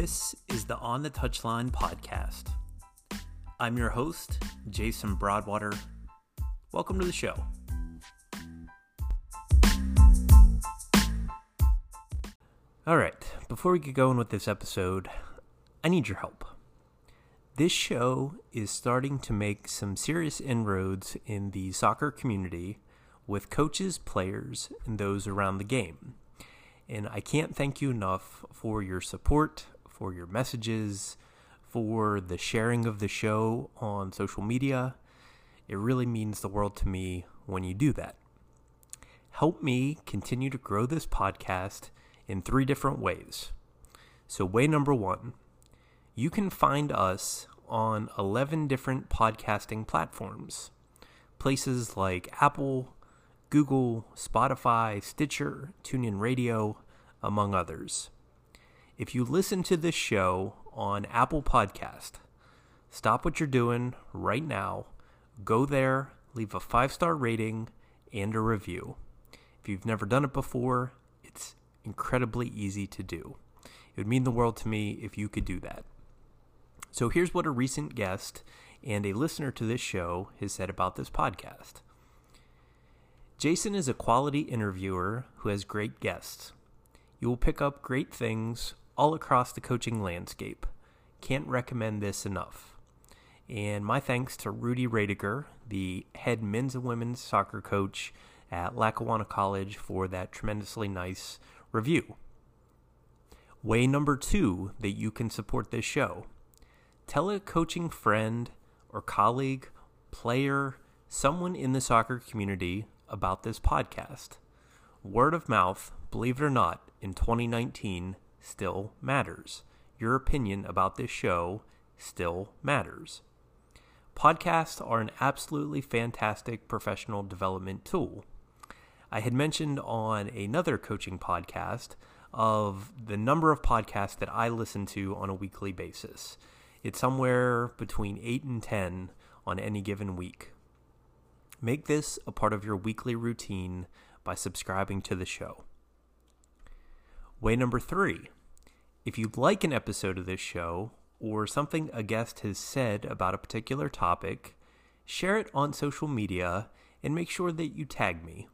This is the On the Touchline podcast. I'm your host, Jason Broadwater. Welcome to the show. All right, before we get going with this episode, I need your help. This show is starting to make some serious inroads in the soccer community with coaches, players, and those around the game. And I can't thank you enough for your support, for your messages, for the sharing of the show on social media. It really means the world to me when you do that. Help me continue to grow this podcast in three different ways. So, way number one, you can find us on 11 different podcasting platforms. Places like Apple, Google, Spotify, Stitcher, TuneIn Radio, among others. If you listen to this show on Apple Podcast, stop what you're doing right now, go there, leave a five-star rating and a review. If you've never done it before, it's incredibly easy to do. It would mean the world to me if you could do that. So here's what a recent guest and a listener to this show has said about this podcast. Jason is a quality interviewer who has great guests. You will pick up great things all across the coaching landscape. Can't recommend this enough. And my thanks to Rudy Radiger, the head men's and women's soccer coach at Lackawanna College, for that tremendously nice review. Way number two that you can support this show tell a coaching friend or colleague, player, someone in the soccer community about this podcast. Word of mouth, believe it or not, in 2019 still matters. Your opinion about this show still matters. Podcasts are an absolutely fantastic professional development tool. I had mentioned on another coaching podcast of the number of podcasts that I listen to on a weekly basis. It's somewhere between 8 and 10 on any given week. Make this a part of your weekly routine by subscribing to the show. Way number three if you like an episode of this show or something a guest has said about a particular topic, share it on social media and make sure that you tag me.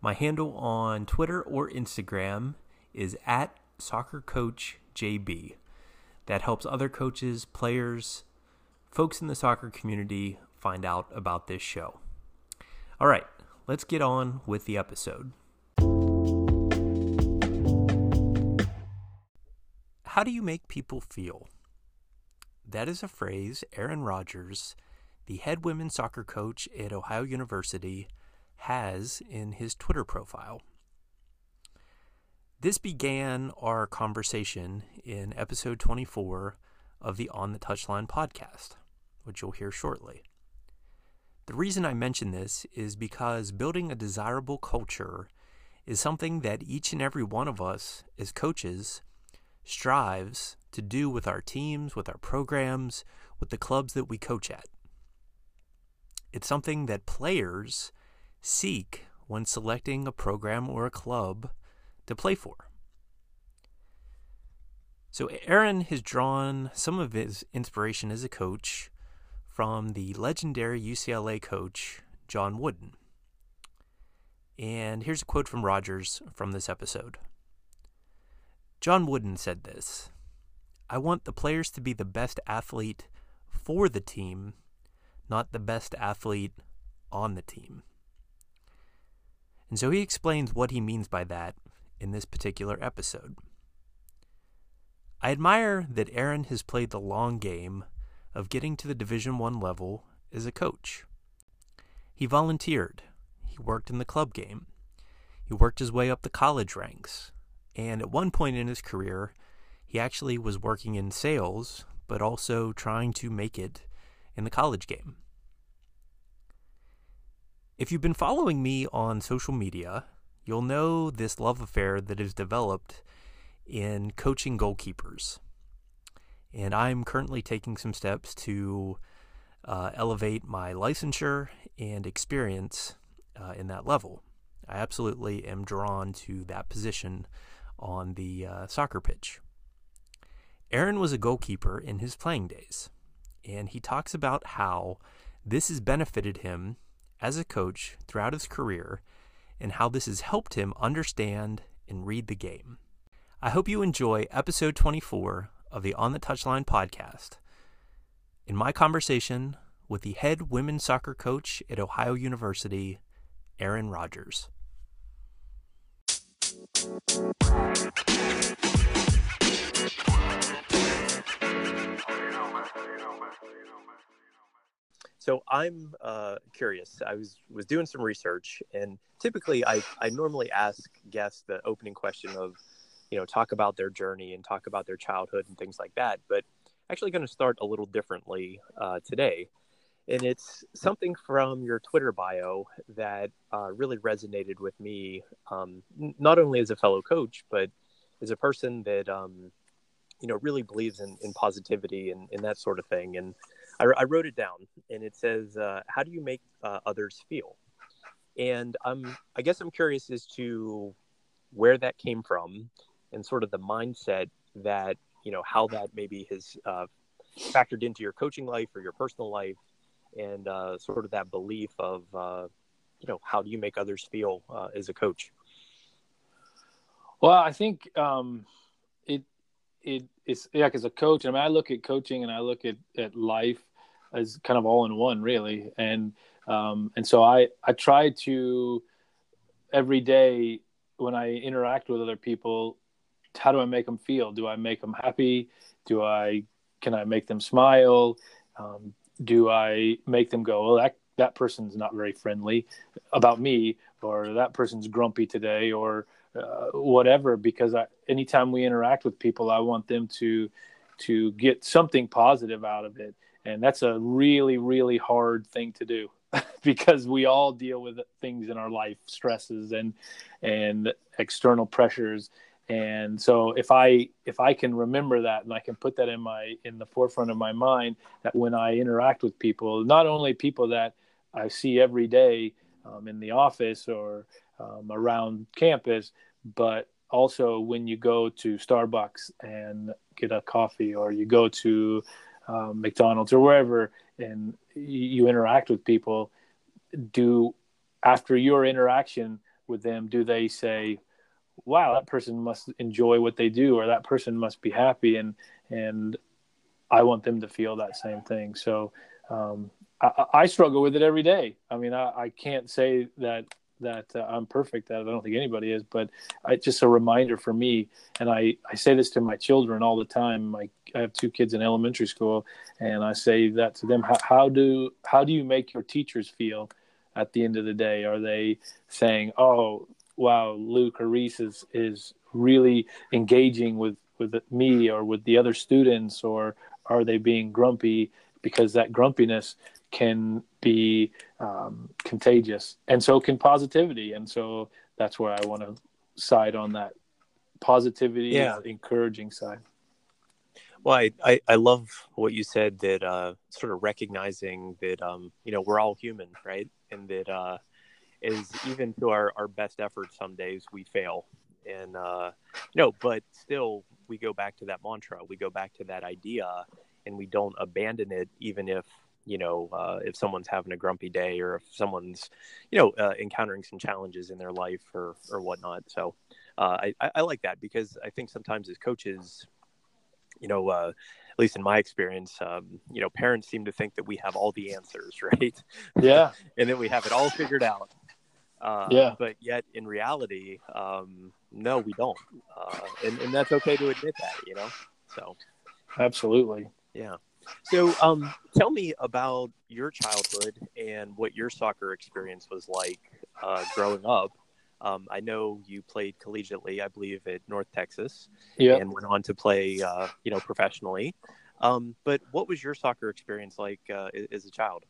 My handle on Twitter or Instagram is at soccercoachjb. That helps other coaches, players, folks in the soccer community find out about this show. All right, let's get on with the episode. How do you make people feel? That is a phrase Aaron Rodgers, the head women's soccer coach at Ohio University, has in his Twitter profile. This began our conversation in episode 24 of the On the Touchline podcast, which you'll hear shortly. The reason I mention this is because building a desirable culture is something that each and every one of us as coaches strives to do with our teams, with our programs, with the clubs that we coach at. It's something that players seek when selecting a program or a club to play for. So, Aaron has drawn some of his inspiration as a coach from the legendary UCLA coach, John Wooden. And here's a quote from Rodgers from this episode John Wooden said this I want the players to be the best athlete for the team, not the best athlete on the team. And so he explains what he means by that in this particular episode. I admire that Aaron has played the long game of getting to the Division 1 level as a coach. He volunteered, he worked in the club game, he worked his way up the college ranks, and at one point in his career, he actually was working in sales, but also trying to make it in the college game. If you've been following me on social media, you'll know this love affair that has developed in coaching goalkeepers and I'm currently taking some steps to uh, elevate my licensure and experience uh, in that level. I absolutely am drawn to that position on the uh, soccer pitch. Aaron was a goalkeeper in his playing days, and he talks about how this has benefited him as a coach throughout his career and how this has helped him understand and read the game. I hope you enjoy episode 24 of the On the Touchline podcast. In my conversation with the head women's soccer coach at Ohio University, Aaron Rodgers. So I'm uh, curious. I was was doing some research, and typically I I normally ask guests the opening question of, you know, talk about their journey and talk about their childhood and things like that. But actually, going to start a little differently uh, today, and it's something from your Twitter bio that uh, really resonated with me, um, not only as a fellow coach, but as a person that um, you know really believes in, in positivity and, and that sort of thing. And I, I wrote it down, and it says, uh, "How do you make uh, others feel?" And I'm, I guess, I'm curious as to where that came from, and sort of the mindset that you know how that maybe has uh, factored into your coaching life or your personal life, and uh, sort of that belief of, uh, you know, how do you make others feel uh, as a coach? Well, I think um, it it it's yeah, as a coach, I mean, I look at coaching and I look at at life as kind of all in one really. And um, and so i i try to every day when i interact with other people how do i make them feel? Do i make them happy? Do i can i make them smile? Um, do i make them go well that that person's not very friendly about me or that person's grumpy today or uh, whatever because I, anytime we interact with people i want them to to get something positive out of it. And that's a really really hard thing to do because we all deal with things in our life stresses and and external pressures and so if i if i can remember that and i can put that in my in the forefront of my mind that when i interact with people not only people that i see every day um, in the office or um, around campus but also when you go to starbucks and get a coffee or you go to um, McDonald's or wherever, and you interact with people, do after your interaction with them, do they say, "Wow, that person must enjoy what they do," or "That person must be happy," and and I want them to feel that same thing. So um, I, I, struggle with it every day. I mean, I, I can't say that that uh, I'm perfect That. I don't think anybody is, but it's just a reminder for me. And I, I say this to my children all the time. My, I have two kids in elementary school, and I say that to them. How, how do how do you make your teachers feel at the end of the day? Are they saying, "Oh, wow, Luke or Reese is is really engaging with with me or with the other students," or are they being grumpy because that grumpiness can be um, contagious, and so can positivity. And so that's where I want to side on that positivity, yeah. encouraging side. Well, I, I, I, love what you said that uh, sort of recognizing that um, you know we're all human, right, and that uh, is even to our, our best efforts, some days we fail, and uh, know, but still we go back to that mantra, we go back to that idea, and we don't abandon it, even if you know, uh, if someone's having a grumpy day or if someone's, you know, uh, encountering some challenges in their life or, or whatnot. So uh, I, I like that because I think sometimes as coaches, you know, uh, at least in my experience, um, you know, parents seem to think that we have all the answers, right? Yeah. and then we have it all figured out. Uh, yeah. But yet, in reality, um, no, we don't, uh, and and that's okay to admit that, you know. So. Absolutely. Yeah. So, um, tell me about your childhood and what your soccer experience was like uh, growing up. Um, I know you played collegiately, I believe, at North Texas, yep. and went on to play, uh, you know, professionally. Um, but what was your soccer experience like uh, as a child?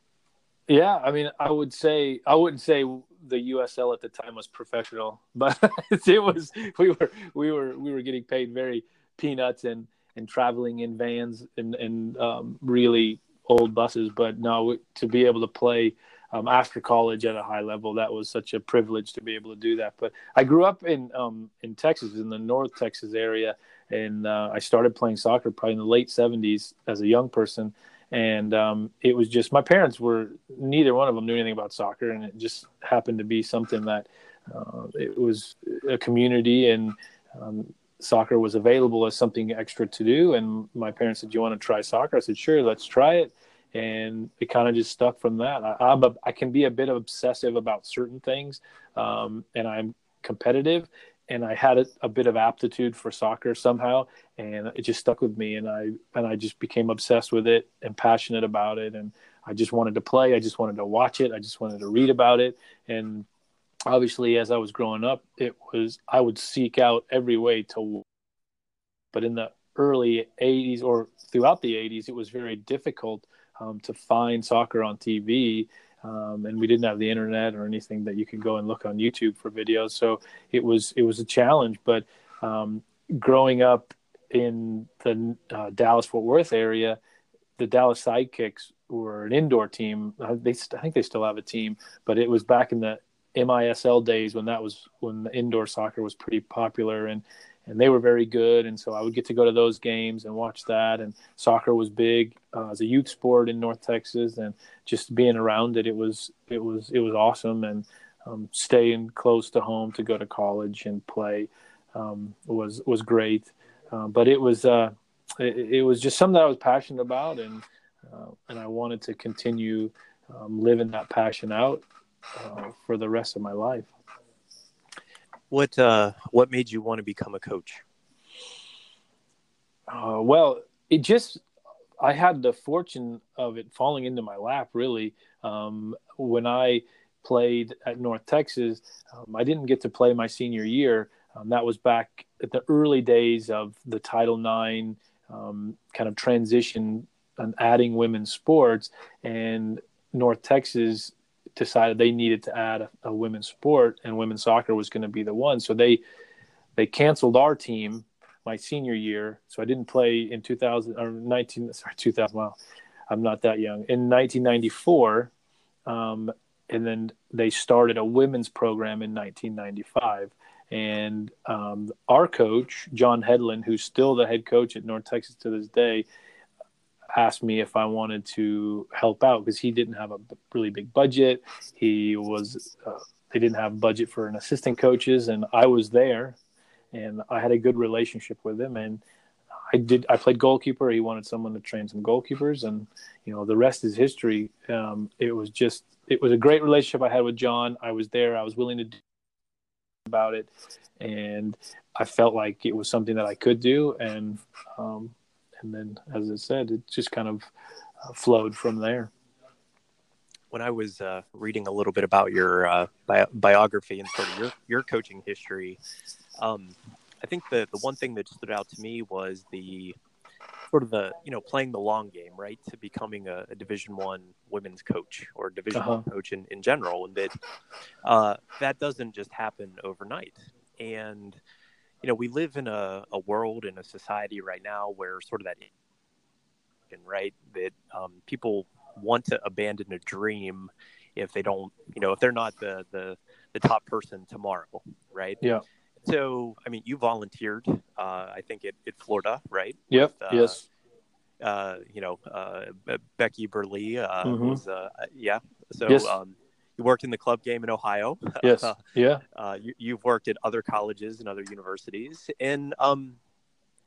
Yeah, I mean, I would say I wouldn't say the USL at the time was professional, but it was. We were we were we were getting paid very peanuts, and and traveling in vans and, and um, really old buses. But no, to be able to play um, after college at a high level. That was such a privilege to be able to do that. But I grew up in um, in Texas, in the North Texas area, and uh, I started playing soccer probably in the late '70s as a young person. And um, it was just my parents were neither one of them knew anything about soccer, and it just happened to be something that uh, it was a community and um, soccer was available as something extra to do. And my parents said, "Do you want to try soccer?" I said, "Sure, let's try it." And it kind of just stuck from that. I, I'm a, I can be a bit obsessive about certain things, um, and I'm competitive. And I had a, a, bit of aptitude for soccer somehow, and it just stuck with me. And I and I just became obsessed with it and passionate about it. And I just wanted to play. I just wanted to watch it. I just wanted to read about it. And obviously as i was growing up it was i would seek out every way to but in the early 80s or throughout the 80s it was very difficult um, to find soccer on tv um, and we didn't have the internet or anything that you could go and look on youtube for videos. So it was it was a challenge. But um, growing up in the uh, dallas fort worth area the dallas sidekicks were an indoor team. They, I think they still have a team, but it was back in the MISL days when that was when the indoor soccer was pretty popular. And and they were very good. And so I would get to go to those games and watch that. And soccer was big uh, as a youth sport in North Texas. And just being around it it was it was it was awesome. And um, staying close to home to go to college and play um, was was great. Uh, but it was uh, it, it, was just something that I was passionate about. And uh, and I wanted to continue um, living that passion out uh, for the rest of my life. What uh, what made you want to become a coach? Uh, well, it just I had the fortune of it falling into my lap. Really, um, when I played at North Texas, um, I didn't get to play my senior year. Um, that was back at the early days of the Title IX um, kind of transition and adding women's sports. And North Texas decided they needed to add a, a women's sport, and women's soccer was going to be the one. So they they canceled our team my senior year, so I didn't play in 2000 or 19 sorry 2000. Well, I'm not that young. In 1994, um, and then they started a women's program in 1995. And um, our coach, John Hedlund, who's still the head coach at North Texas to this day, asked me if I wanted to help out because he didn't have a really big budget. He was uh, they didn't have budget for an assistant coaches, and I was there, and I had a good relationship with him, and I did. I played goalkeeper. He wanted someone to train some goalkeepers, and you know the rest is history. Um, it was just it was a great relationship I had with John. I was there. I was willing to do about it, and I felt like it was something that I could do, and um, and then as I said, it just kind of uh, flowed from there. When I was uh, reading a little bit about your uh, bi- biography and sort of your your coaching history, um, I think the the one thing that stood out to me was the sort of the you know playing the long game, right, to becoming a, a Division One women's coach or Division uh-huh. One coach in, in general, and that uh, that doesn't just happen overnight. And you know, we live in a, a world in a society right now where sort of that, right, that um, people want to abandon a dream if they don't, you know, if they're not the the, the top person tomorrow, right? Yeah. So, I mean, you volunteered, uh, I think, at, at Florida, right? Yep. With, uh, yes. Uh, you know, uh, Becky Burleigh uh, mm-hmm. was, uh, yeah. So, yes. um, you worked in the club game in Ohio. Yes. yeah. Uh, you, have worked at other colleges and other universities, and um,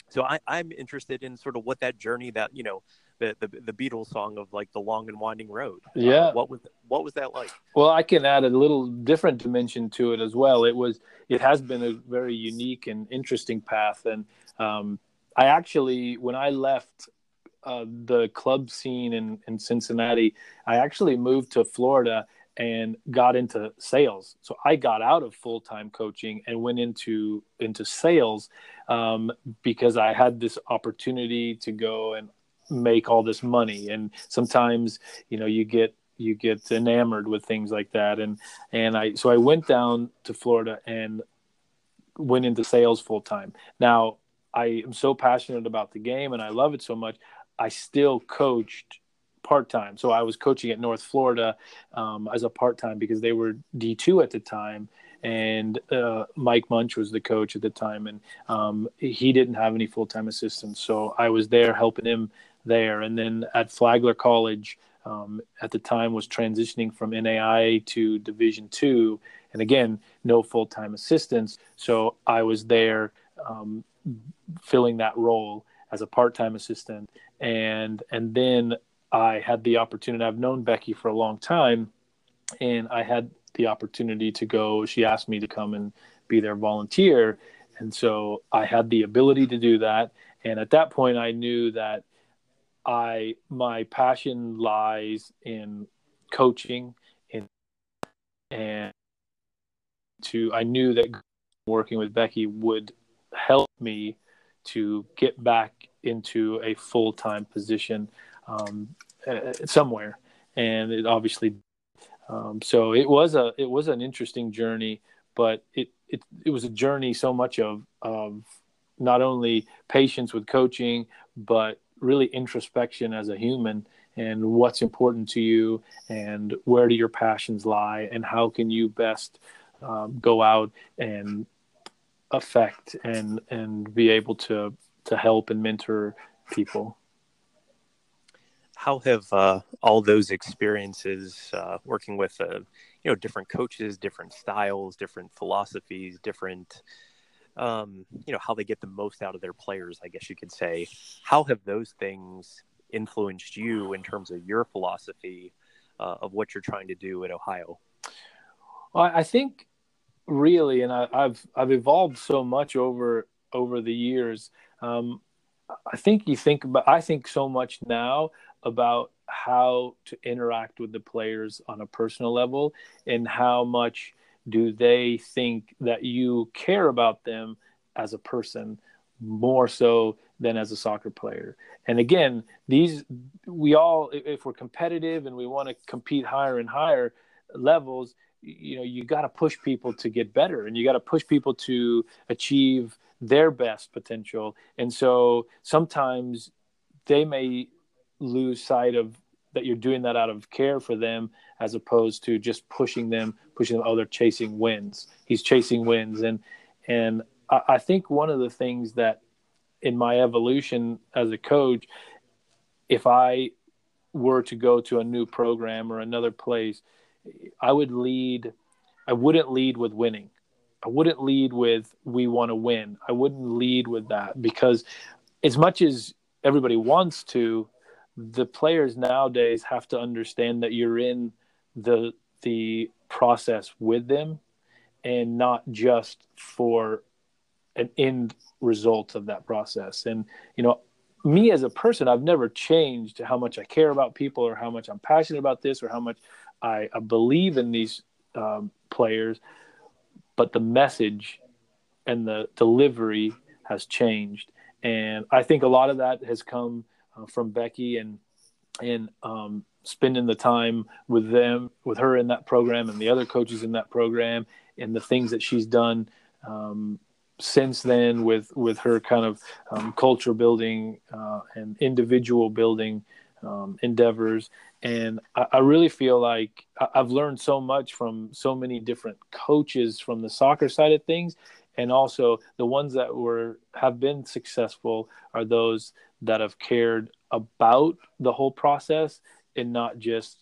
so I, I'm interested in sort of what that journey that you know the, the the Beatles song of like the long and winding road. Uh, yeah. what was what was that like? Well, I can add a little different dimension to it as well. It was it has been a very unique and interesting path, and um, I actually when I left uh, the club scene in, in Cincinnati, I actually moved to Florida and got into sales. So I got out of full time coaching and went into into sales um, because I had this opportunity to go and make all this money. And sometimes you know you get you get enamored with things like that. And and I so I went down to Florida and went into sales full time. Now I am so passionate about the game and I love it so much. I still coached part time. So I was coaching at North Florida um, as a part time because they were D two at the time, and uh, Mike Munch was the coach at the time, and um, he didn't have any full time assistants. So I was there helping him there, and then at Flagler College. Um, at the time was transitioning from NAIA to Division two, and again, no full time assistants. So I was there um, filling that role as a part time assistant, and and then I had the opportunity. I've known Becky for a long time, and I had the opportunity to go. She asked me to come and be their volunteer, and so I had the ability to do that. And at that point, I knew that I my passion lies in coaching, in and to I knew that working with Becky would help me to get back into a full time position um, uh, somewhere, and it obviously. Um, so it was a it was an interesting journey, but it it it was a journey so much of of not only patience with coaching, but really introspection as a human and what's important to you and where do your passions lie and how can you best um, go out and affect and and be able to to help and mentor people how have uh, all those experiences uh, working with uh, you know different coaches different styles different philosophies different um, you know how they get the most out of their players i guess you could say how have those things influenced you in terms of your philosophy uh, of what you're trying to do at ohio well, i think really, and I, have I've evolved so much over over the years. Um, I think you think about. I think so much now about how to interact with the players on a personal level and how much do they think that you care about them as a person more so than as a soccer player. And again, these we all if we're competitive and we want to compete higher and higher levels, you know you got to push people to get better and you got to push people to achieve their best potential and so sometimes they may lose sight of that you're doing that out of care for them as opposed to just pushing them pushing them oh they're chasing wins he's chasing wins and and I, I think one of the things that in my evolution as a coach if i were to go to a new program or another place I would lead. I wouldn't lead with winning. I wouldn't lead with we want to win. I wouldn't lead with that because as much as everybody wants to, the players nowadays have to understand that you're in the the process with them and not just for an end result of that process. And you know, me as a person, I've never changed how much I care about people or how much I'm passionate about this or how much I, I believe in these um, players, but the message and the delivery has changed, and I think a lot of that has come uh, from Becky and and um, spending the time with them, with her in that program, and the other coaches in that program, and the things that she's done um, since then with with her kind of um, culture building uh, and individual building um, endeavors. And I, I, really feel like I've learned so much from so many different coaches from the soccer side of things, and also the ones that were have been successful are those that have cared about the whole process and not just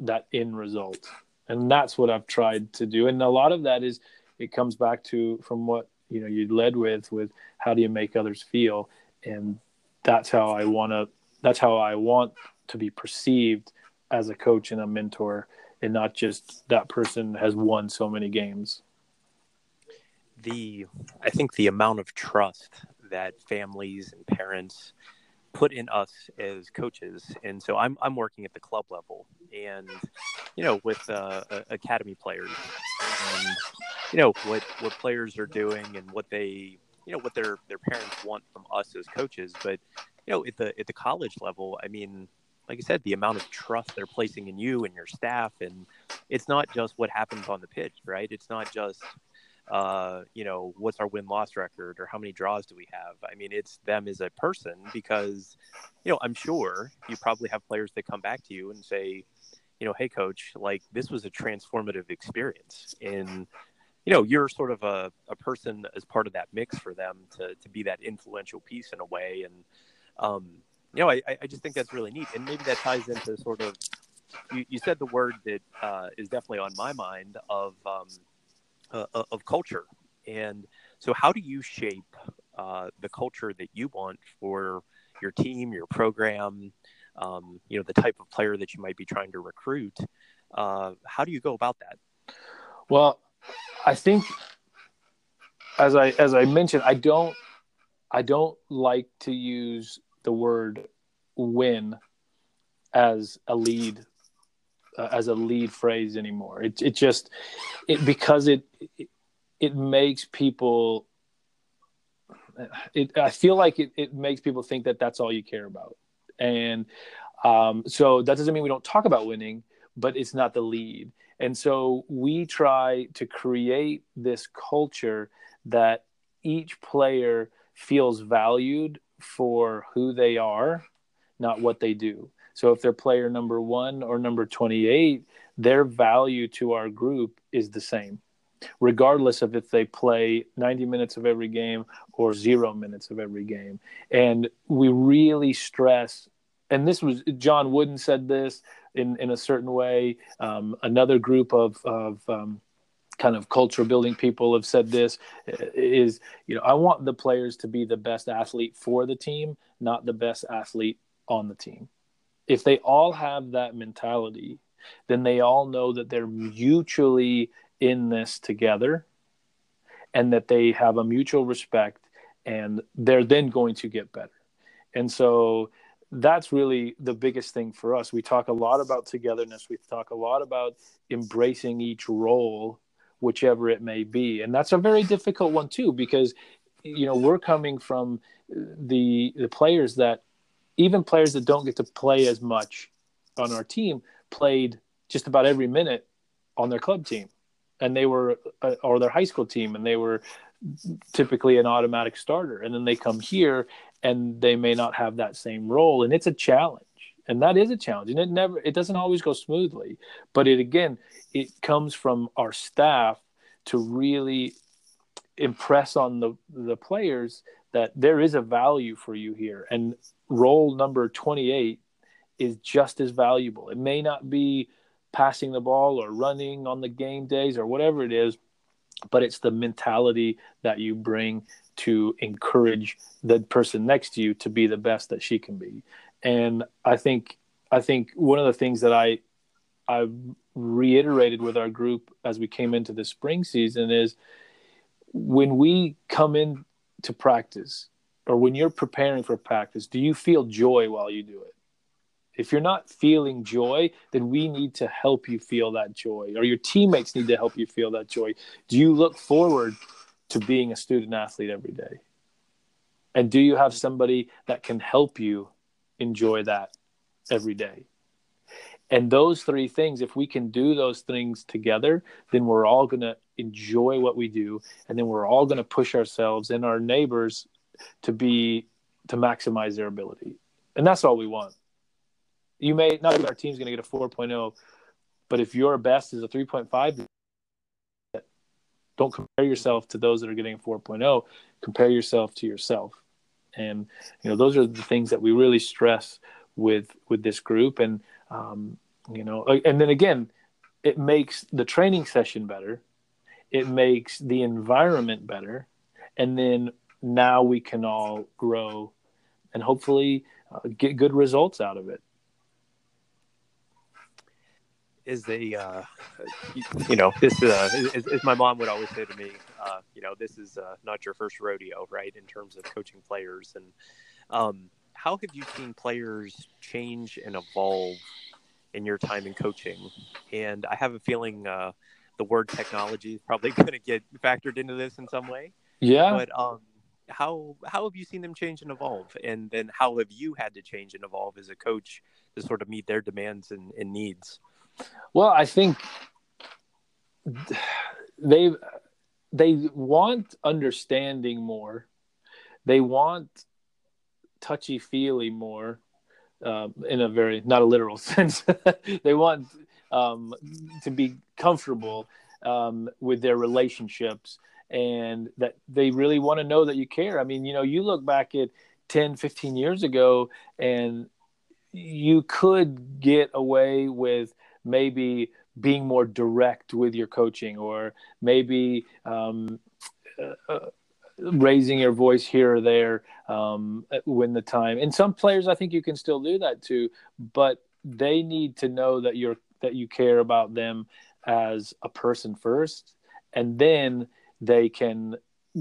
that end result. And that's what I've tried to do. And a lot of that is it comes back to from what you know you led with with how do you make others feel, and that's how I want to. That's how I want to be perceived as a coach and a mentor and not just that person has won so many games the i think the amount of trust that families and parents put in us as coaches and so i'm i'm working at the club level and you know with uh, academy players and you know what what players are doing and what they you know what their their parents want from us as coaches but you know at the at the college level i mean like I said, the amount of trust they're placing in you and your staff, and it's not just what happens on the pitch, right? It's not just uh, you know, what's our win loss record or how many draws do we have? I mean, it's them as a person because, you know, I'm sure you probably have players that come back to you and say, you know, hey, coach, like this was a transformative experience. And, you know, you're sort of a, a person as part of that mix for them to, to be that influential piece in a way. And, um, you know, I, I just think that's really neat. And maybe that ties into sort of, you, you said the word that uh, is definitely on my mind of, um, uh, of culture. And so, how do you shape uh, the culture that you want for your team, your program? Um, you know, the type of player that you might be trying to recruit. Uh, how do you go about that? Well, I think, as I as I mentioned, I don't I don't like to use the word win as a lead uh, as a lead phrase anymore. It it just it because it it, it makes people. It I feel like it, it makes people think that that's all you care about, and um, so that doesn't mean we don't talk about winning, but it's not the lead. And so we try to create this culture that each player feels valued for who they are, not what they do. So if they're player number one or number 28, their value to our group is the same, regardless of if they play 90 minutes of every game or zero minutes of every game. And we really stress, and this was John Wooden said this in, in a certain way. Um, another group of, of um, kind of culture building people have said this is, you know, I want the players to be the best athlete for the team, not the best athlete on the team if they all have that mentality, then they all know that they're mutually in this together and that they have a mutual respect and they're then going to get better. And so that's really the biggest thing for us. We talk a lot about togetherness, we talk a lot about embracing each role whichever it may be. And that's a very difficult one too because you know, we're coming from the the players that even players that don't get to play as much on our team played just about every minute on their club team. And they were uh, or their high school team and they were typically an automatic starter. And then they come here and they may not have that same role. And it's a challenge. And that is a challenge. And it never it doesn't always go smoothly. But it again it comes from our staff to really impress on the the players that there is a value for you here. And role number 28 is just as valuable. It may not be passing the ball or running on the game days or whatever it is, but it's the mentality that you bring to encourage the person next to you to be the best that she can be. And I think I think one of the things that I I reiterated with our group as we came into the spring season is when we come in to practice or when you're preparing for practice, do you feel joy while you do it? If you're not feeling joy, then we need to help you feel that joy, or your teammates need to help you feel that joy. Do you look forward to being a student athlete every day? And do you have somebody that can help you enjoy that every day? And those three things, if we can do those things together, then we're all going to enjoy what we do. And then we're all going to push ourselves and our neighbors to be to maximize their ability, and that's all we want. You may not our team's going to get a 4.0, but if your best is a 3.5, don't compare yourself to those that are getting a 4.0. Compare yourself to yourself, and you know those are the things that we really stress with with this group, and um, you know, and then again, it makes the training session better. It makes the environment better, and then now we can all grow and hopefully uh, get good results out of it. Is the uh, you know this uh, is, is, my mom would always say to me uh, you know this is uh, not your first rodeo right in terms of coaching players. And um, how have you seen players change and evolve in your time in coaching? And i have a feeling uh, the word technology is probably going to get factored into this in some way. Yeah. But um, how how have you seen them change and evolve and then how have you had to change and evolve as a coach to sort of meet their demands and, and needs well i think they've they want understanding more. They want touchy feely more, um, in a very not a literal sense. they want um, to be comfortable um, with their relationships and that they really want to know that you care. I mean, you know, you look back at 10, 15 years ago and you could get away with maybe being more direct with your coaching or maybe um, uh, uh, raising your voice here or there um, when the time and some players i think you can still do that too but they need to know that you're that you care about them as a person first and then they can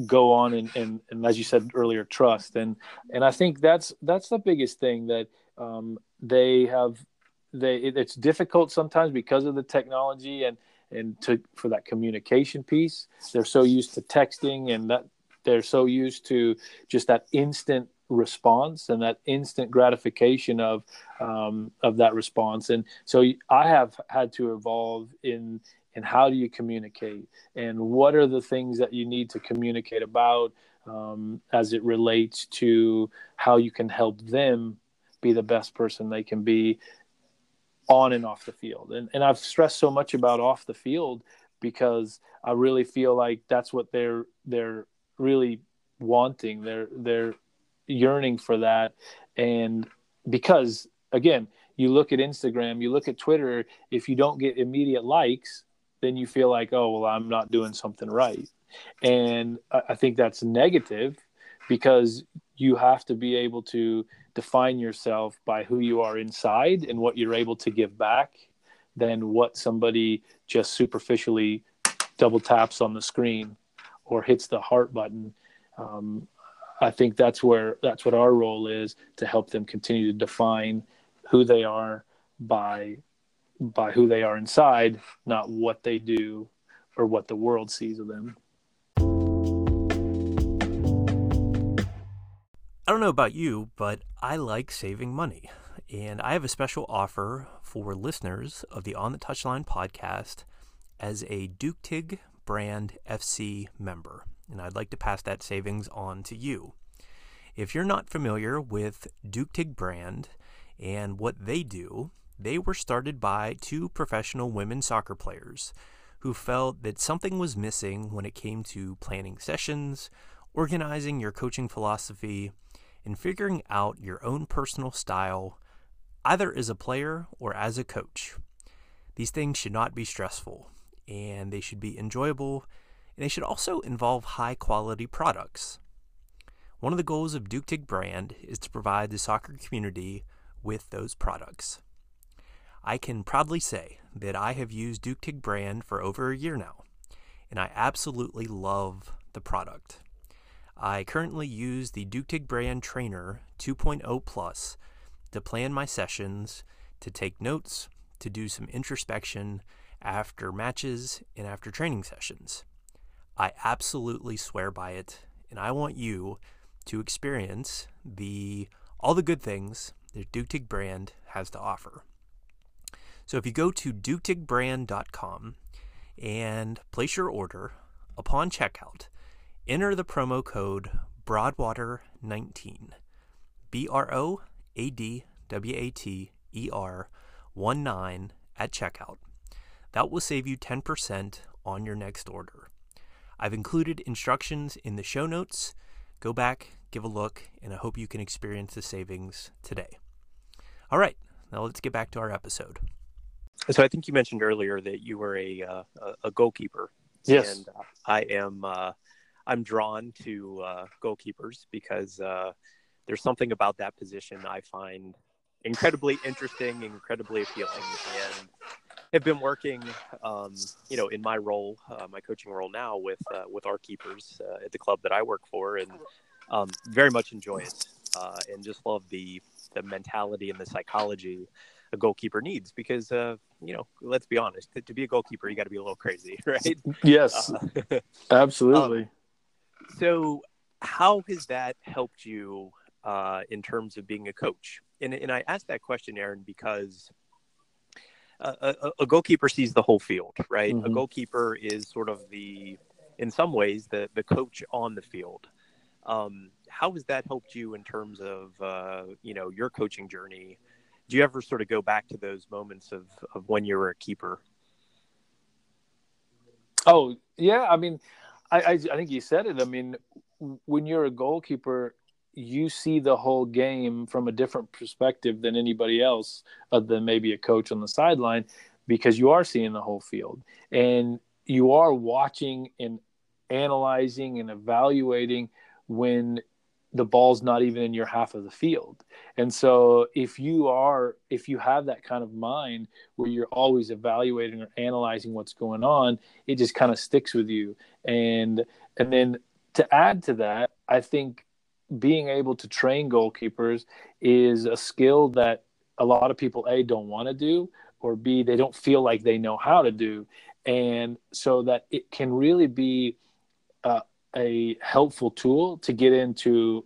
go on and, and, and as you said earlier trust. And and i think that's that's the biggest thing that um, they have they it, it's difficult sometimes because of the technology and and to for that communication piece. They're so used to texting and that they're so used to just that instant response and that instant gratification of um, of that response. And so i have had to evolve in in how do you communicate? And what are the things that you need to communicate about um, as it relates to how you can help them be the best person they can be on and off the field? And and i've stressed so much about off the field because i really feel like that's what they're they're really wanting. They're they're yearning for that. And because again you look at instagram you look at twitter if you don't get immediate likes then you feel like oh well i'm not doing something right. And i think that's negative because you have to be able to define yourself by who you are inside and what you're able to give back than what somebody just superficially double taps on the screen or hits the heart button. Um, I think that's where that's what our role is to help them continue to define who they are by by who they are inside, not what they do or what the world sees of them. I don't know about you, but I like saving money. And I have a special offer for listeners of the On the Touchline podcast as a Duke Tig brand FC member and I'd like to pass that savings on to you. If you're not familiar with Duke Tig brand and what they do, they were started by two professional women soccer players who felt that something was missing when it came to planning sessions, organizing your coaching philosophy, and figuring out your own personal style, either as a player or as a coach. These things should not be stressful, and they should be enjoyable and they should also involve high quality products. One of the goals of Duke Tig brand is to provide the soccer community with those products. I can proudly say that I have used Duke Tig brand for over a year now, and I absolutely love the product. I currently use the Duke Tig brand Trainer 2.0 Plus to plan my sessions, to take notes, to do some introspection after matches and after training sessions. I absolutely swear by it, and I want you to experience the all the good things that Duke Tig brand has to offer. So if you go to duketigbrand.com and place your order, upon checkout, enter the promo code Broadwater19, B R O A D W A T E R 1 9 at checkout. That will save you 10% on your next order. I've included instructions in the show notes. Go back, give a look, and I hope you can experience the savings today. All right, now let's get back to our episode. So I think you mentioned earlier that you were a uh, a goalkeeper. Yes, and uh, I am. Uh, I'm drawn to uh, goalkeepers because uh, there's something about that position I find incredibly interesting, incredibly appealing, and have been working, um, you know, in my role, uh, my coaching role now with uh, with our keepers uh, at the club that I work for, and um, very much enjoy it, uh, and just love the the mentality and the psychology a goalkeeper needs because uh, you know let's be honest to, to be a goalkeeper you got to be a little crazy right yes uh, absolutely um, so how has that helped you uh, in terms of being a coach and, and i asked that question aaron because a, a, goalkeeper sees the whole field, right? Mm-hmm. A goalkeeper is sort of the in some ways the the coach on the field. Um, how has that helped you in terms of uh, you know your coaching journey? Do you ever sort of go back to those moments of of when you were a keeper? Oh yeah, I mean, I, I, I think you said it. I mean, when you're a goalkeeper, you see the whole game from a different perspective than anybody else, other than maybe a coach on the sideline, because you are seeing the whole field and you are watching and analyzing and evaluating when the ball's not even in your half of the field. And so if you are if you have that kind of mind where you're always evaluating or analyzing what's going on, it just kind of sticks with you. And and then to add to that, I think being able to train goalkeepers is a skill that a lot of people a don't want to do or b they don't feel like they know how to do and so that it can really be uh, a helpful tool to get into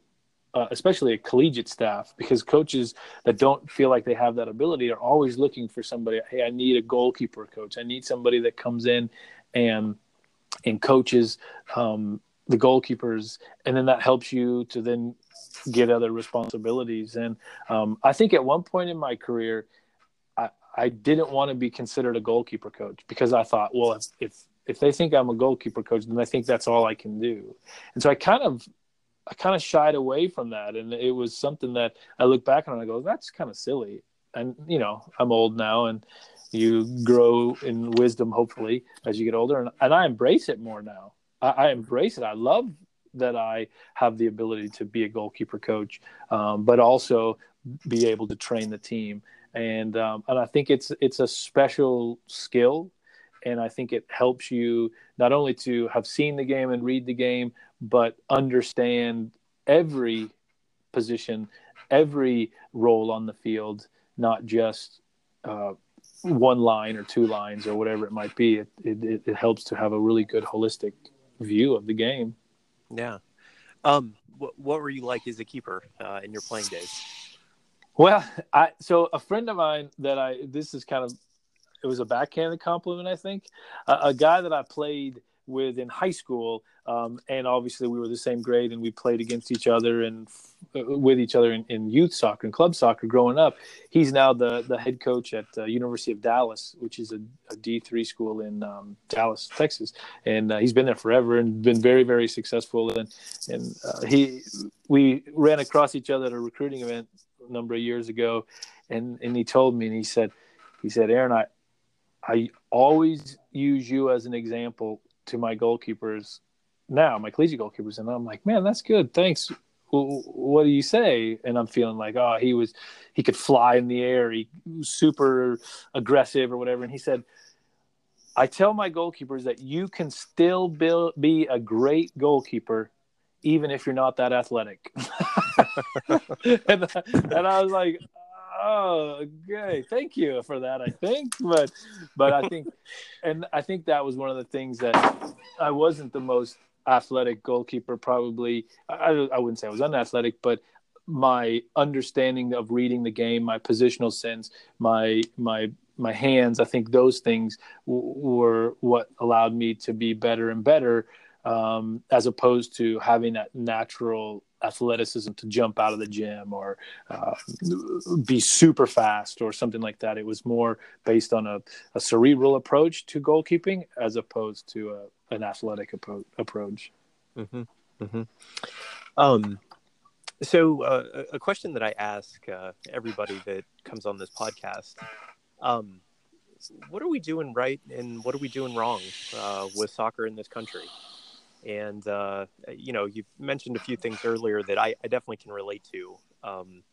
uh, especially a collegiate staff because coaches that don't feel like they have that ability are always looking for somebody hey i need a goalkeeper coach. I need somebody that comes in and and coaches um, the goalkeepers and then that helps you to then get other responsibilities. And um, i think at one point in my career i, I didn't want to be considered a goalkeeper coach because i thought well if, if if they think I'm a goalkeeper coach, then I think that's all I can do. And so I kind of I kind of shied away from that, and it was something that I look back on and I go, that's kind of silly. And you know, I'm old now, and you grow in wisdom hopefully as you get older, and, and I embrace it more now. I, I embrace it. I love that I have the ability to be a goalkeeper coach, um, but also be able to train the team. And um, and I think it's it's a special skill and I think it helps you not only to have seen the game and read the game, but understand every position, every role on the field, not just uh, one line or two lines or whatever it might be. It, it, it helps to have a really good holistic view of the game. Yeah. Um, what, what were you like as a keeper uh, in your playing days? Well, I so a friend of mine that I this is kind of it was a backhanded compliment, I think. A guy that I played with in high school, um, and obviously we were the same grade, and we played against each other and uh, with each other in, in, youth soccer and club soccer growing up. He's now the the head coach at uh, University of Dallas, which is a a D three school in um, Dallas, Texas, and uh, he's been there forever and been very very successful. And and uh, he we ran across each other at a recruiting event a number of years ago, and and he told me and he said he said Aaron I I always use you as an example to my goalkeepers now, my collegiate goalkeepers, and I'm like, man, that's good. Thanks. What do you say? And I'm feeling like, oh, he was, he could fly in the air. He was super aggressive or whatever. And he said, I tell my goalkeepers that you can still be a great goalkeeper even if you're not that athletic. and, and I was like, oh, okay. Thank you for that. I think, but, but I think, and I think that was one of the things that I wasn't the most athletic goalkeeper. Probably, I, I wouldn't say I was unathletic, but my understanding of reading the game, my positional sense, my my my hands, I think those things w- were what allowed me to be better and better, um, as opposed to having that natural athleticism to jump out of the gym or uh, be super fast or something like that. It was more based on a, a cerebral approach to goalkeeping as opposed to a, an athletic appro- approach. Mm-hmm. Mm-hmm. Um, so, uh, a question that I ask uh, everybody that comes on this podcast um, what are we doing right and what are we doing wrong uh, with soccer in this country? And uh, you know, you've mentioned a few things earlier that I, I definitely can relate to. Um,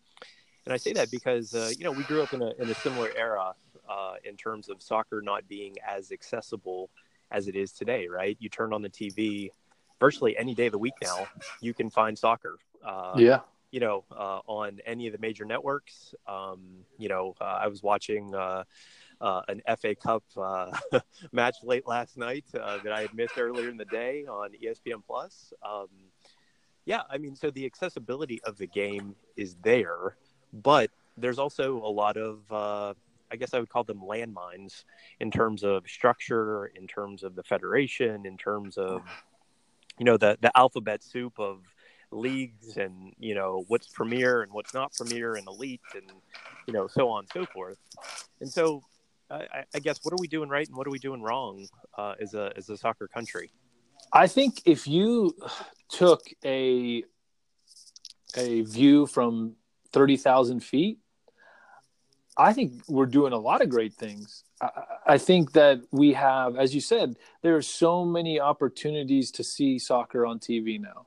and I say that because uh, you know we grew up in a in a similar era uh, in terms of soccer not being as accessible as it is today. Right? You turn on the TV, virtually any day of the week now, you can find soccer. Uh, yeah. You know, uh, on any of the major networks. Um, you know, uh, I was watching uh, an FA Cup uh, match late last night uh, that I had missed earlier in the day on ESPN Plus. Um, yeah, I mean, so the accessibility of the game is there, but there's also a lot of, uh, I guess I would call them landmines in terms of structure, in terms of the federation, in terms of you know the the alphabet soup of leagues and you know what's premier and what's not premier and elite and you know so on and so forth and so I, I guess what are we doing right and what are we doing wrong uh, as a as a soccer country I think if you took a a view from thirty thousand feet, I think we're doing a lot of great things. I, I, think that we have, as you said, there are so many opportunities to see soccer on TV now.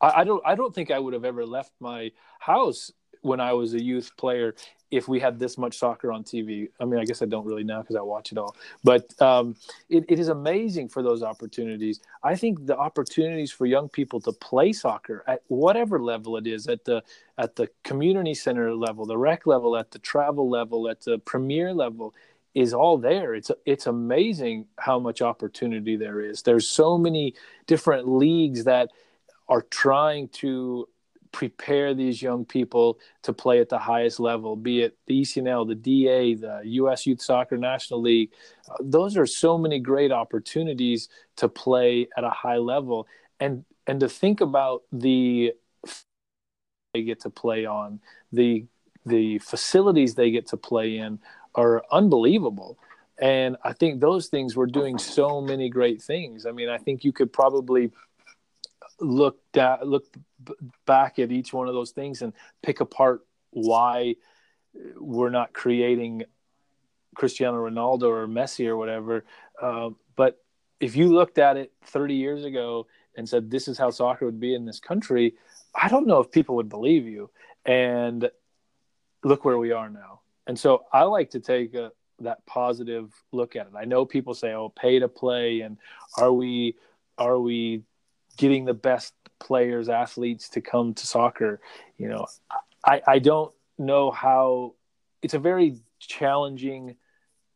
I, I don't. I don't think I would have ever left my house when I was a youth player if we had this much soccer on TV. I mean, I guess I don't really know because I watch it all, but um, it, it is amazing for those opportunities. I think the opportunities for young people to play soccer at whatever level it is, at the at the community center level, the rec level, at the travel level, at the premier level, is all there. It's it's amazing how much opportunity there is. There's so many different leagues that are trying to prepare these young people to play at the highest level, be it the ECNL, the DA, the U.S. Youth Soccer National League. Uh, those are so many great opportunities to play at a high level, and and to think about the they get to play on, the the facilities they get to play in are unbelievable. And I think those things were doing so many great things. I mean, I think you could probably look look back at each one of those things and pick apart why we're not creating Cristiano Ronaldo or Messi or whatever. Uh, but if you looked at it 30 years ago and said this is how soccer would be in this country, I don't know if people would believe you. And look where we are now. And so I like to take a, that positive look at it. I know people say, "Oh, pay to play," and are we are we getting the best players, athletes to come to soccer. You know, I, I don't know how it's a very challenging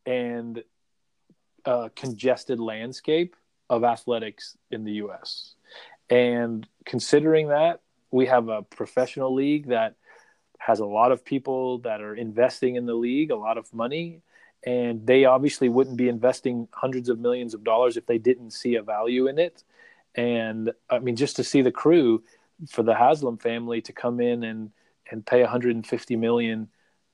and uh, congested landscape of athletics in the U.S. And considering that, we have a professional league that has a lot of people that are investing in the league, a lot of money, and they obviously wouldn't be investing hundreds of millions of dollars if they didn't see a value in it and I mean just to see the crew for the Haslam family to come in and and pay 150 million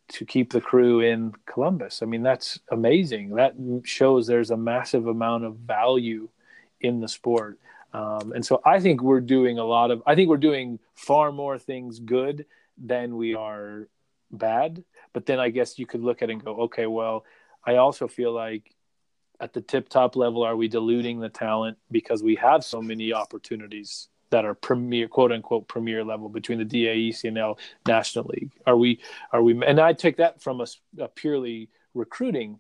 to keep the crew in Columbus. I mean that's amazing. That shows there's a massive amount of value in the sport. Um, and so I think we're doing a lot of I think we're doing far more things good than we are bad. But then I guess you could look at it and go, okay, well, I also feel like at the tip top level are we diluting the talent because we have so many opportunities that are premier quote unquote premier level between the DA ECNL National League? Are we are we and I take that from a, a purely recruiting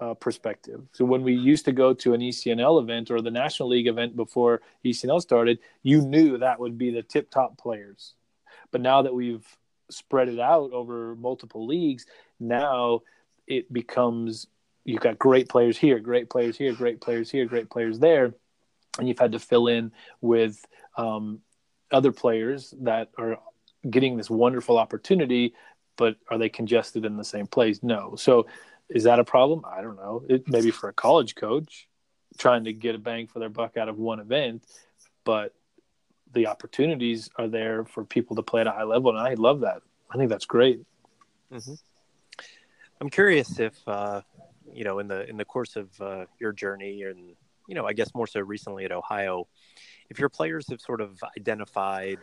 uh, perspective. So when we used to go to an ECNL event or the National League event before ECNL started you knew that would be the tip top players. But now that we've spread it out over multiple leagues now it becomes you've got great players here, great players here, great players here, great players there, and you've had to fill in with um, other players that are getting this wonderful opportunity, but are they congested in the same place? No. So is that a problem? I don't know. It maybe for a college coach trying to get a bang for their buck out of one event, but the opportunities are there for people to play at a high level, and I love that. I think that's great. Mm-hmm. I'm curious if uh, you know, in the in the course of uh, your journey, and you know, I guess more so recently at Ohio, if your players have sort of identified,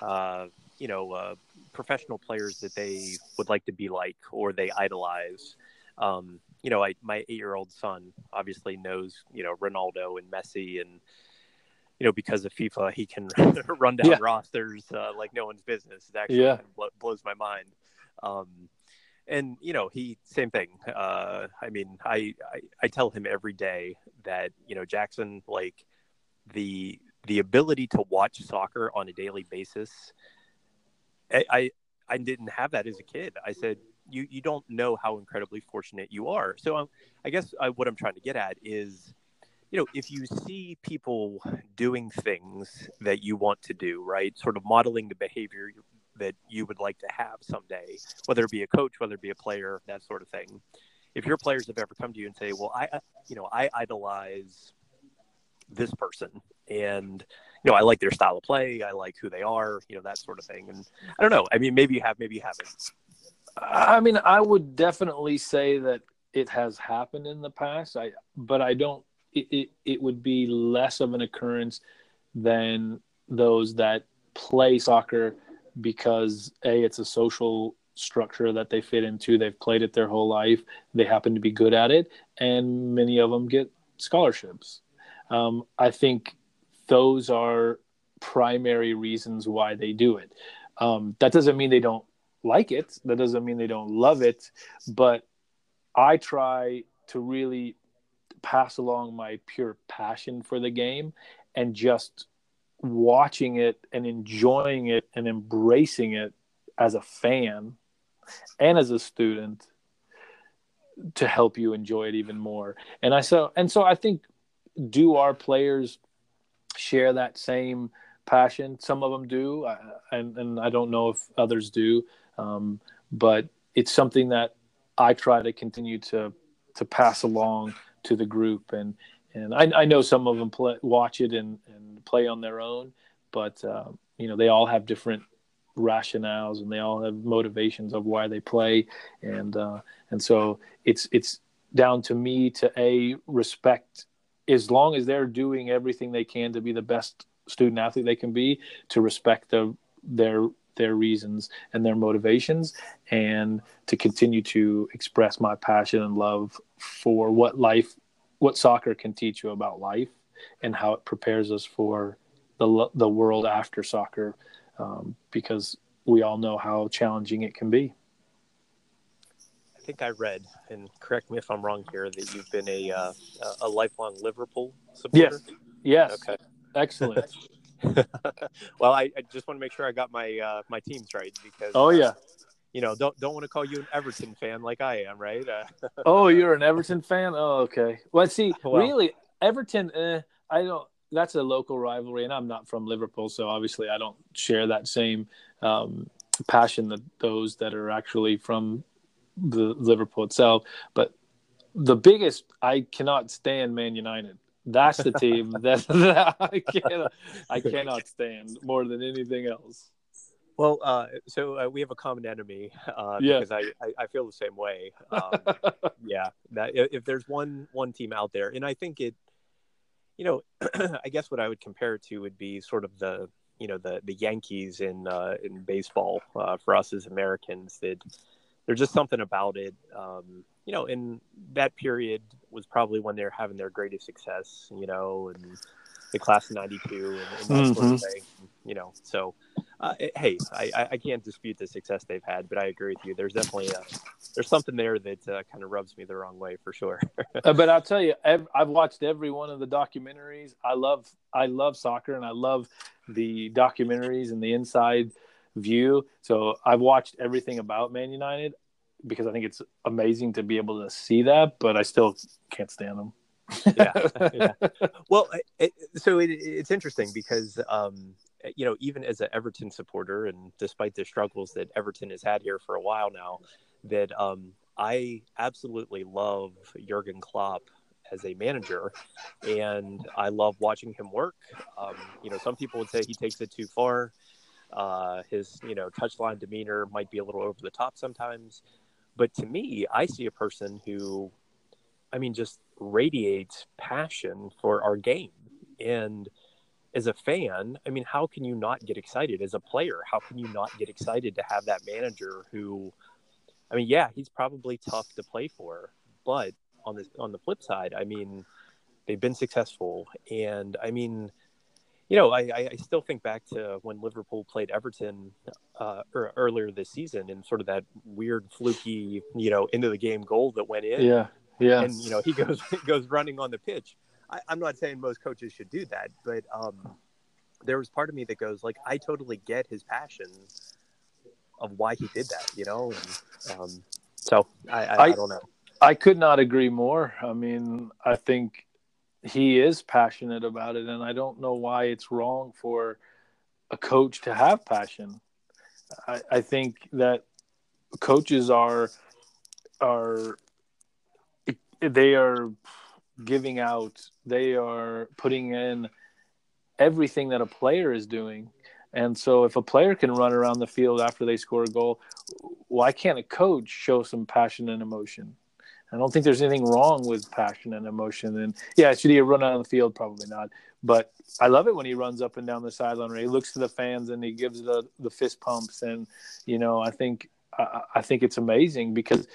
uh, you know, uh, professional players that they would like to be like or they idolize. Um, you know, I, my eight-year-old son obviously knows, you know, Ronaldo and Messi, and you know, because of FIFA, he can run down yeah. rosters uh, like no one's business. It actually yeah. blows my mind. Um, and you know he same thing. Uh i mean I, I, I tell him every day that you know jackson like the the ability to watch soccer on a daily basis I, I i didn't have that as a kid. I said you you don't know how incredibly fortunate you are. So um, i guess I, what i'm trying to get at is you know if you see people doing things that you want to do right sort of modeling the behavior that you would like to have someday, whether it be a coach, whether it be a player, that sort of thing. If your players have ever come to you and say, "Well, I, you know, I idolize this person," and you know I like their style of play. I like who they are. You know that sort of thing. And I don't know. I mean, maybe you have, maybe you haven't. I mean, I would definitely say that it has happened in the past. I, but I don't. It, it, it would be less of an occurrence than those that play soccer because a it's a social structure that they fit into. They've played it their whole life. They happen to be good at it, and many of them get scholarships. Um, I think those are primary reasons why they do it. Um, that doesn't mean they don't like it. That doesn't mean they don't love it. But I try to really pass along my pure passion for the game and just watching it and enjoying it and embracing it as a fan and as a student to help you enjoy it even more. And I so and so I think do our players share that same passion? Some of them do, and and I don't know if others do, um, but it's something that I try to continue to to pass along to the group and and I, I know some of them play, watch it and, and play on their own, but uh, you know they all have different rationales and they all have motivations of why they play, and uh, and so it's it's down to me to a respect as long as they're doing everything they can to be the best student athlete they can be to respect the, their their reasons and their motivations and to continue to express my passion and love for what life what soccer can teach you about life and how it prepares us for the the world after soccer, um, because we all know how challenging it can be. I think I read, and correct me if I'm wrong here, that you've been a uh, a lifelong Liverpool supporter. Yes. Yes. Okay. Excellent. well, I, I, just want to make sure I got my uh, my teams right because. Oh yeah. Uh, you know, don't don't want to call you an Everton fan like I am, right? Uh, oh, you're an Everton fan? Oh, okay. Well, see, well, really, Everton. Eh, I don't. That's a local rivalry, and I'm not from Liverpool, so obviously I don't share that same um, passion that those that are actually from the Liverpool itself. But the biggest, I cannot stand Man United. That's the team that, that I cannot, I cannot stand more than anything else. Well, uh, so uh, we have a common enemy uh, yeah. because I, I, I, feel the same way. Um, yeah, that if there's one one team out there, and I think it, you know, I guess what I would compare it to would be sort of the you know the the Yankees in uh, in baseball uh, for us as Americans. That there's just something about it. Um, you know, in that period was probably when they're having their greatest success. You know, and the class of '92 and, and that mm-hmm. sort of mm-hmm. thing. You know, so uh, hey, I, I can't dispute the success they've had, but I agree with you. There's definitely a, there's something there that uh, kind of rubs me the wrong way for sure. uh, but I'll tell you, I've watched every one of the documentaries. I love I love soccer and I love the documentaries and the inside view. So I've watched everything about Man United because I think it's amazing to be able to see that. But I still can't stand them. yeah, yeah. Well, it, so it, it's interesting because um, you know, even as an Everton supporter, and despite the struggles that Everton has had here for a while now, that um, I absolutely love Jurgen Klopp as a manager, and I love watching him work. Um, you know, some people would say he takes it too far. Uh, his, you know, touchline demeanor might be a little over the top sometimes, but to me, I see a person who, I mean, just radiates passion for our game, and as a fan, I mean, how can you not get excited as a player? How can you not get excited to have that manager who, I mean, yeah, he's probably tough to play for, but on the on the flip side, I mean, they've been successful, and I mean, you know, I, I still think back to when Liverpool played Everton uh, er, earlier this season, and sort of that weird, fluky, you know, into the game goal that went in. Yeah, yeah. And you know, he goes goes running on the pitch I, am not saying most coaches should do that, but um, there was part of me that goes like, I totally get his passion of why he did that, you know. And, um, so I, I, I, I don't know. I could not agree more. I mean, I think he is passionate about it, and I don't know why it's wrong for a coach to have passion. I, I think that coaches are are they are giving out they are putting in everything that a player is doing. And so if a player can run around the field after they score a goal, why can't a coach show some passion and emotion? I don't think there's anything wrong with passion and emotion. And yeah, should he run out on the field? Probably not. But I love it when he runs up and down the sideline, or he looks to the fans and he gives the the fist pumps. And you know, I think I, I think it's amazing because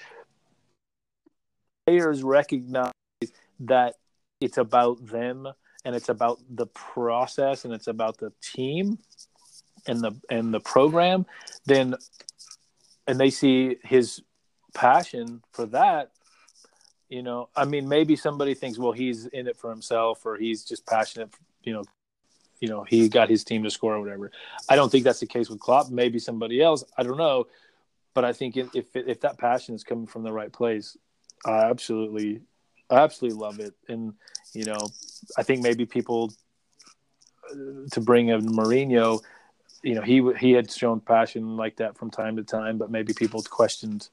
players recognize that it's about them and it's about the process and it's about the team and the and the program then and they see his passion for that you know i mean maybe somebody thinks well he's in it for himself or he's just passionate you know you know he got his team to score or whatever. I don't think that's the case with klopp. Maybe somebody else. I don't know. But i think if if that passion is coming from the right place i absolutely I absolutely love it and you know i think maybe people uh, to bring in Mourinho, you know, he he had shown passion like that from time to time, but maybe people questioned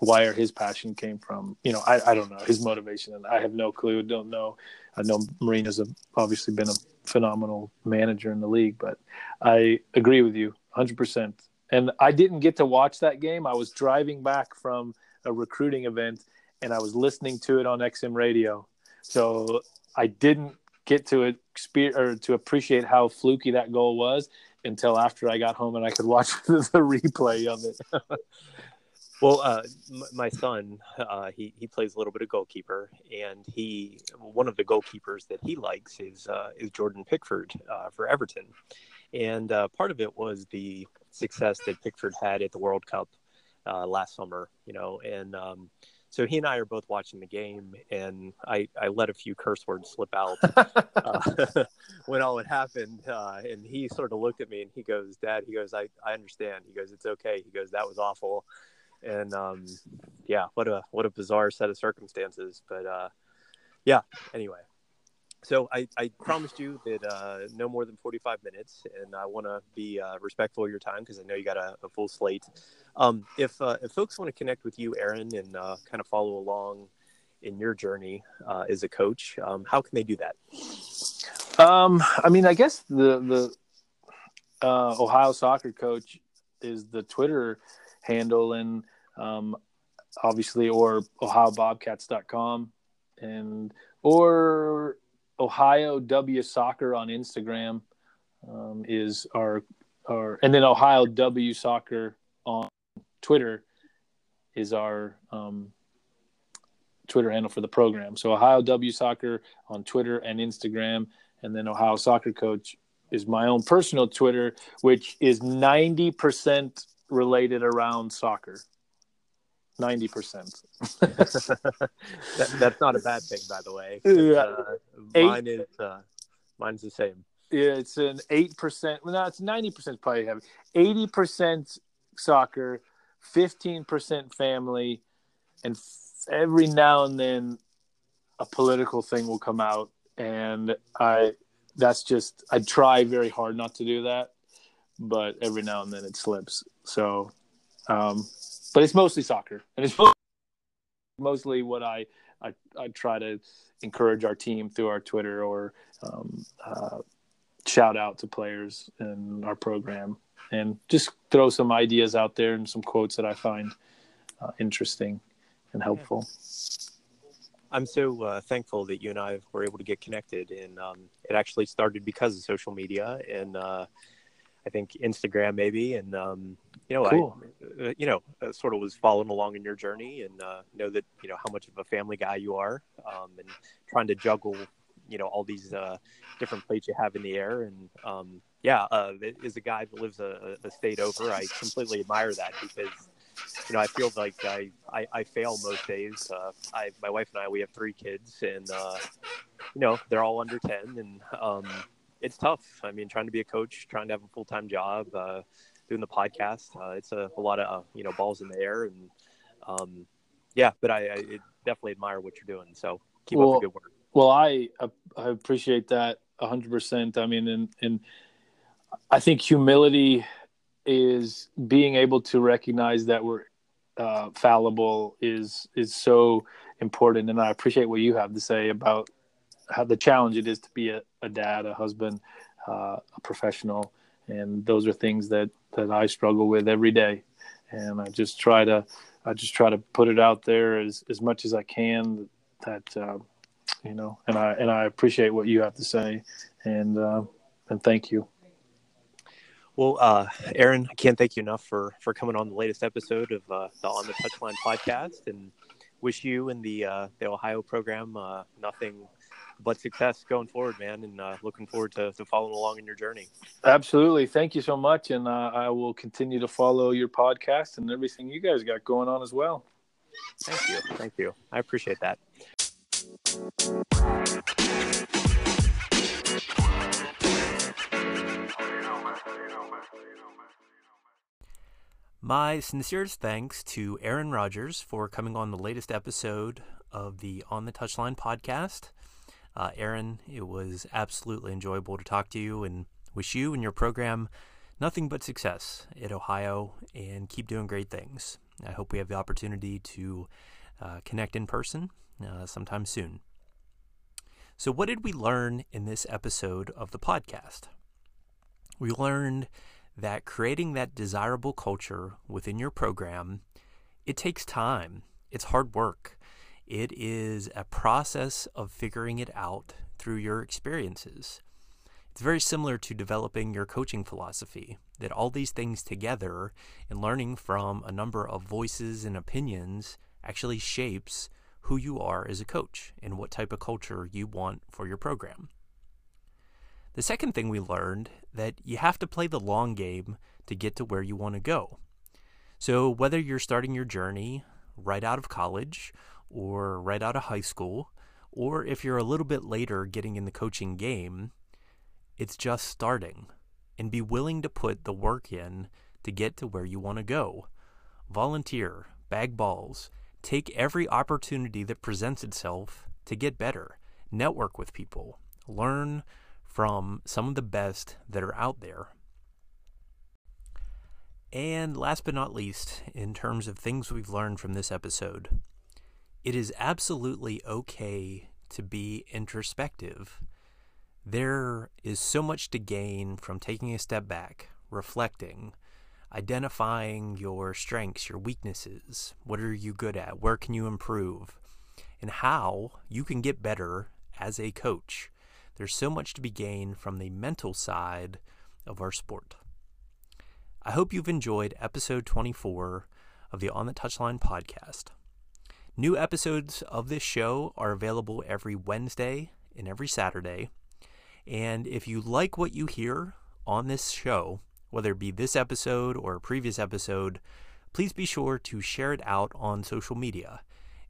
where his passion came from. You know, I, I don't know his motivation, and I have no clue. Don't know. I know Mourinho's obviously been a phenomenal manager in the league, but I agree with you 100. percent And I didn't get to watch that game. I was driving back from a recruiting event, and I was listening to it on XM radio. So I didn't get to experience or to appreciate how fluky that goal was until after I got home and I could watch the, replay of it. Well, uh, my son, uh, he he plays a little bit of goalkeeper, and he one of the goalkeepers that he likes is uh, is Jordan Pickford uh, for Everton, and uh, part of it was the success that Pickford had at the World Cup uh, last summer, you know, and um, so he and I are both watching the game, and I I let a few curse words slip out when all had happened, and he sort of looked at me and he goes, "Dad," he goes, "I I understand," he goes, "It's okay," he goes, "That was awful." and um, yeah, what a what a bizarre set of circumstances. But uh, yeah, anyway. So I, I promised you that uh, no more than 45 minutes, and I want to be uh, respectful of your time because I know you got a, a full slate. Um, if uh, if folks want to connect with you, Aaron, and uh, kind of follow along in your journey uh, as a coach, um, how can they do that? Um, I mean, I guess the the uh, Ohio soccer coach is the Twitter handle and um, obviously or ohiobobcats.com and or ohio w soccer on instagram um, is our our and then ohio w soccer on twitter is our um, twitter handle for the program so ohio w soccer on twitter and instagram and then ohio soccer coach is my own personal twitter which is 90% related around soccer. Ninety percent. that, that's not a bad thing, by the way. Yeah. Uh, mine is uh, mine's the same. Yeah, it's an eight percent. Well, no, it's ninety percent probably heavy. Eighty percent soccer, fifteen percent family, and f- every now and then a political thing will come out, and I. That's just I try very hard not to do that, but every now and then it slips. So, um, but it's mostly soccer, and it's mostly what I, I, I try to encourage our team through our Twitter or um, uh, shout out to players in our program, and just throw some ideas out there and some quotes that I find uh, interesting and helpful. I'm so uh, thankful that you and I were able to get connected, and um, it actually started because of social media and uh, I think Instagram maybe, and um, you know, cool. I, uh, you know, uh, sort of was following along in your journey, and uh, know that you know how much of a family guy you are, um, and trying to juggle, you know, all these uh, different plates you have in the air, and um, yeah, uh, as a guy that lives a, a, state over, I completely admire that because. You know, I feel like I, I, I fail most days. Uh, I, my wife and I, we have three kids, and uh, you know, they're all under ten, and um, it's tough. I mean, trying to be a coach, trying to have a full time job, uh, doing the podcast, uh, it's a, a, lot of uh, you know balls in the air, and um, yeah. But I, I, definitely admire what you're doing. So keep well, up the good work. Well, I I appreciate that hundred percent. I mean, and and I think humility is being able to recognize that we're uh, fallible is is so important, and I appreciate what you have to say about how the challenge it is to be a, a dad, a husband, uh, a professional, and those are things that that I struggle with every day, and I just try to I just try to put it out there as as much as I can that uh, you know, and I and I appreciate what you have to say, and uh, and thank you. Well, uh, Aaron, I can't thank you enough for for coming on the latest episode of uh, the On the Touchline podcast, and wish you and the uh, the Ohio program uh, nothing but success going forward, man. And uh, looking forward to, to following along in your journey. Absolutely, thank you so much, and uh, I will continue to follow your podcast and everything you guys got going on as well. Thank you, thank you. I appreciate that. My sincerest thanks to Aaron Rodgers for coming on the latest episode of the On the Touchline podcast. Uh, Aaron, it was absolutely enjoyable to talk to you and wish you and your program nothing but success at Ohio and keep doing great things. I hope we have the opportunity to uh, connect in person uh, sometime soon. So, what did we learn in this episode of the podcast? We learned that creating that desirable culture within your program, it takes time. It's hard work. It is a process of figuring it out through your experiences. It's very similar to developing your coaching philosophy, that all these things together and learning from a number of voices and opinions actually shapes who you are as a coach and what type of culture you want for your program. The second thing we learned that you have to play the long game to get to where you want to go. So whether you're starting your journey right out of college or right out of high school, or if you're a little bit later getting in the coaching game, it's just starting. And be willing to put the work in to get to where you want to go. Volunteer, bag balls, Take every opportunity that presents itself to get better. Network with people. Learn from some of the best that are out there. And last but not least, in terms of things we've learned from this episode, it is absolutely okay to be introspective. There is so much to gain from taking a step back, reflecting, identifying your strengths, your weaknesses. What are you good at? Where can you improve? And how you can get better as a coach. There's so much to be gained from the mental side of our sport. I hope you've enjoyed episode 24 of the On the Touchline podcast. New episodes of this show are available every Wednesday and every Saturday. And if you like what you hear on this show, whether it be this episode or a previous episode, please be sure to share it out on social media.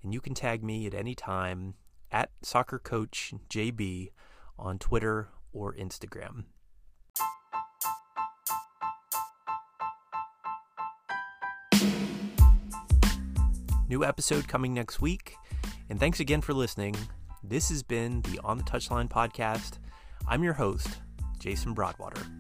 And you can tag me at any time at soccercoachjb on Twitter or Instagram. New episode coming next week. And thanks again for listening. This has been the On the Touchline podcast. I'm your host, Jason Broadwater.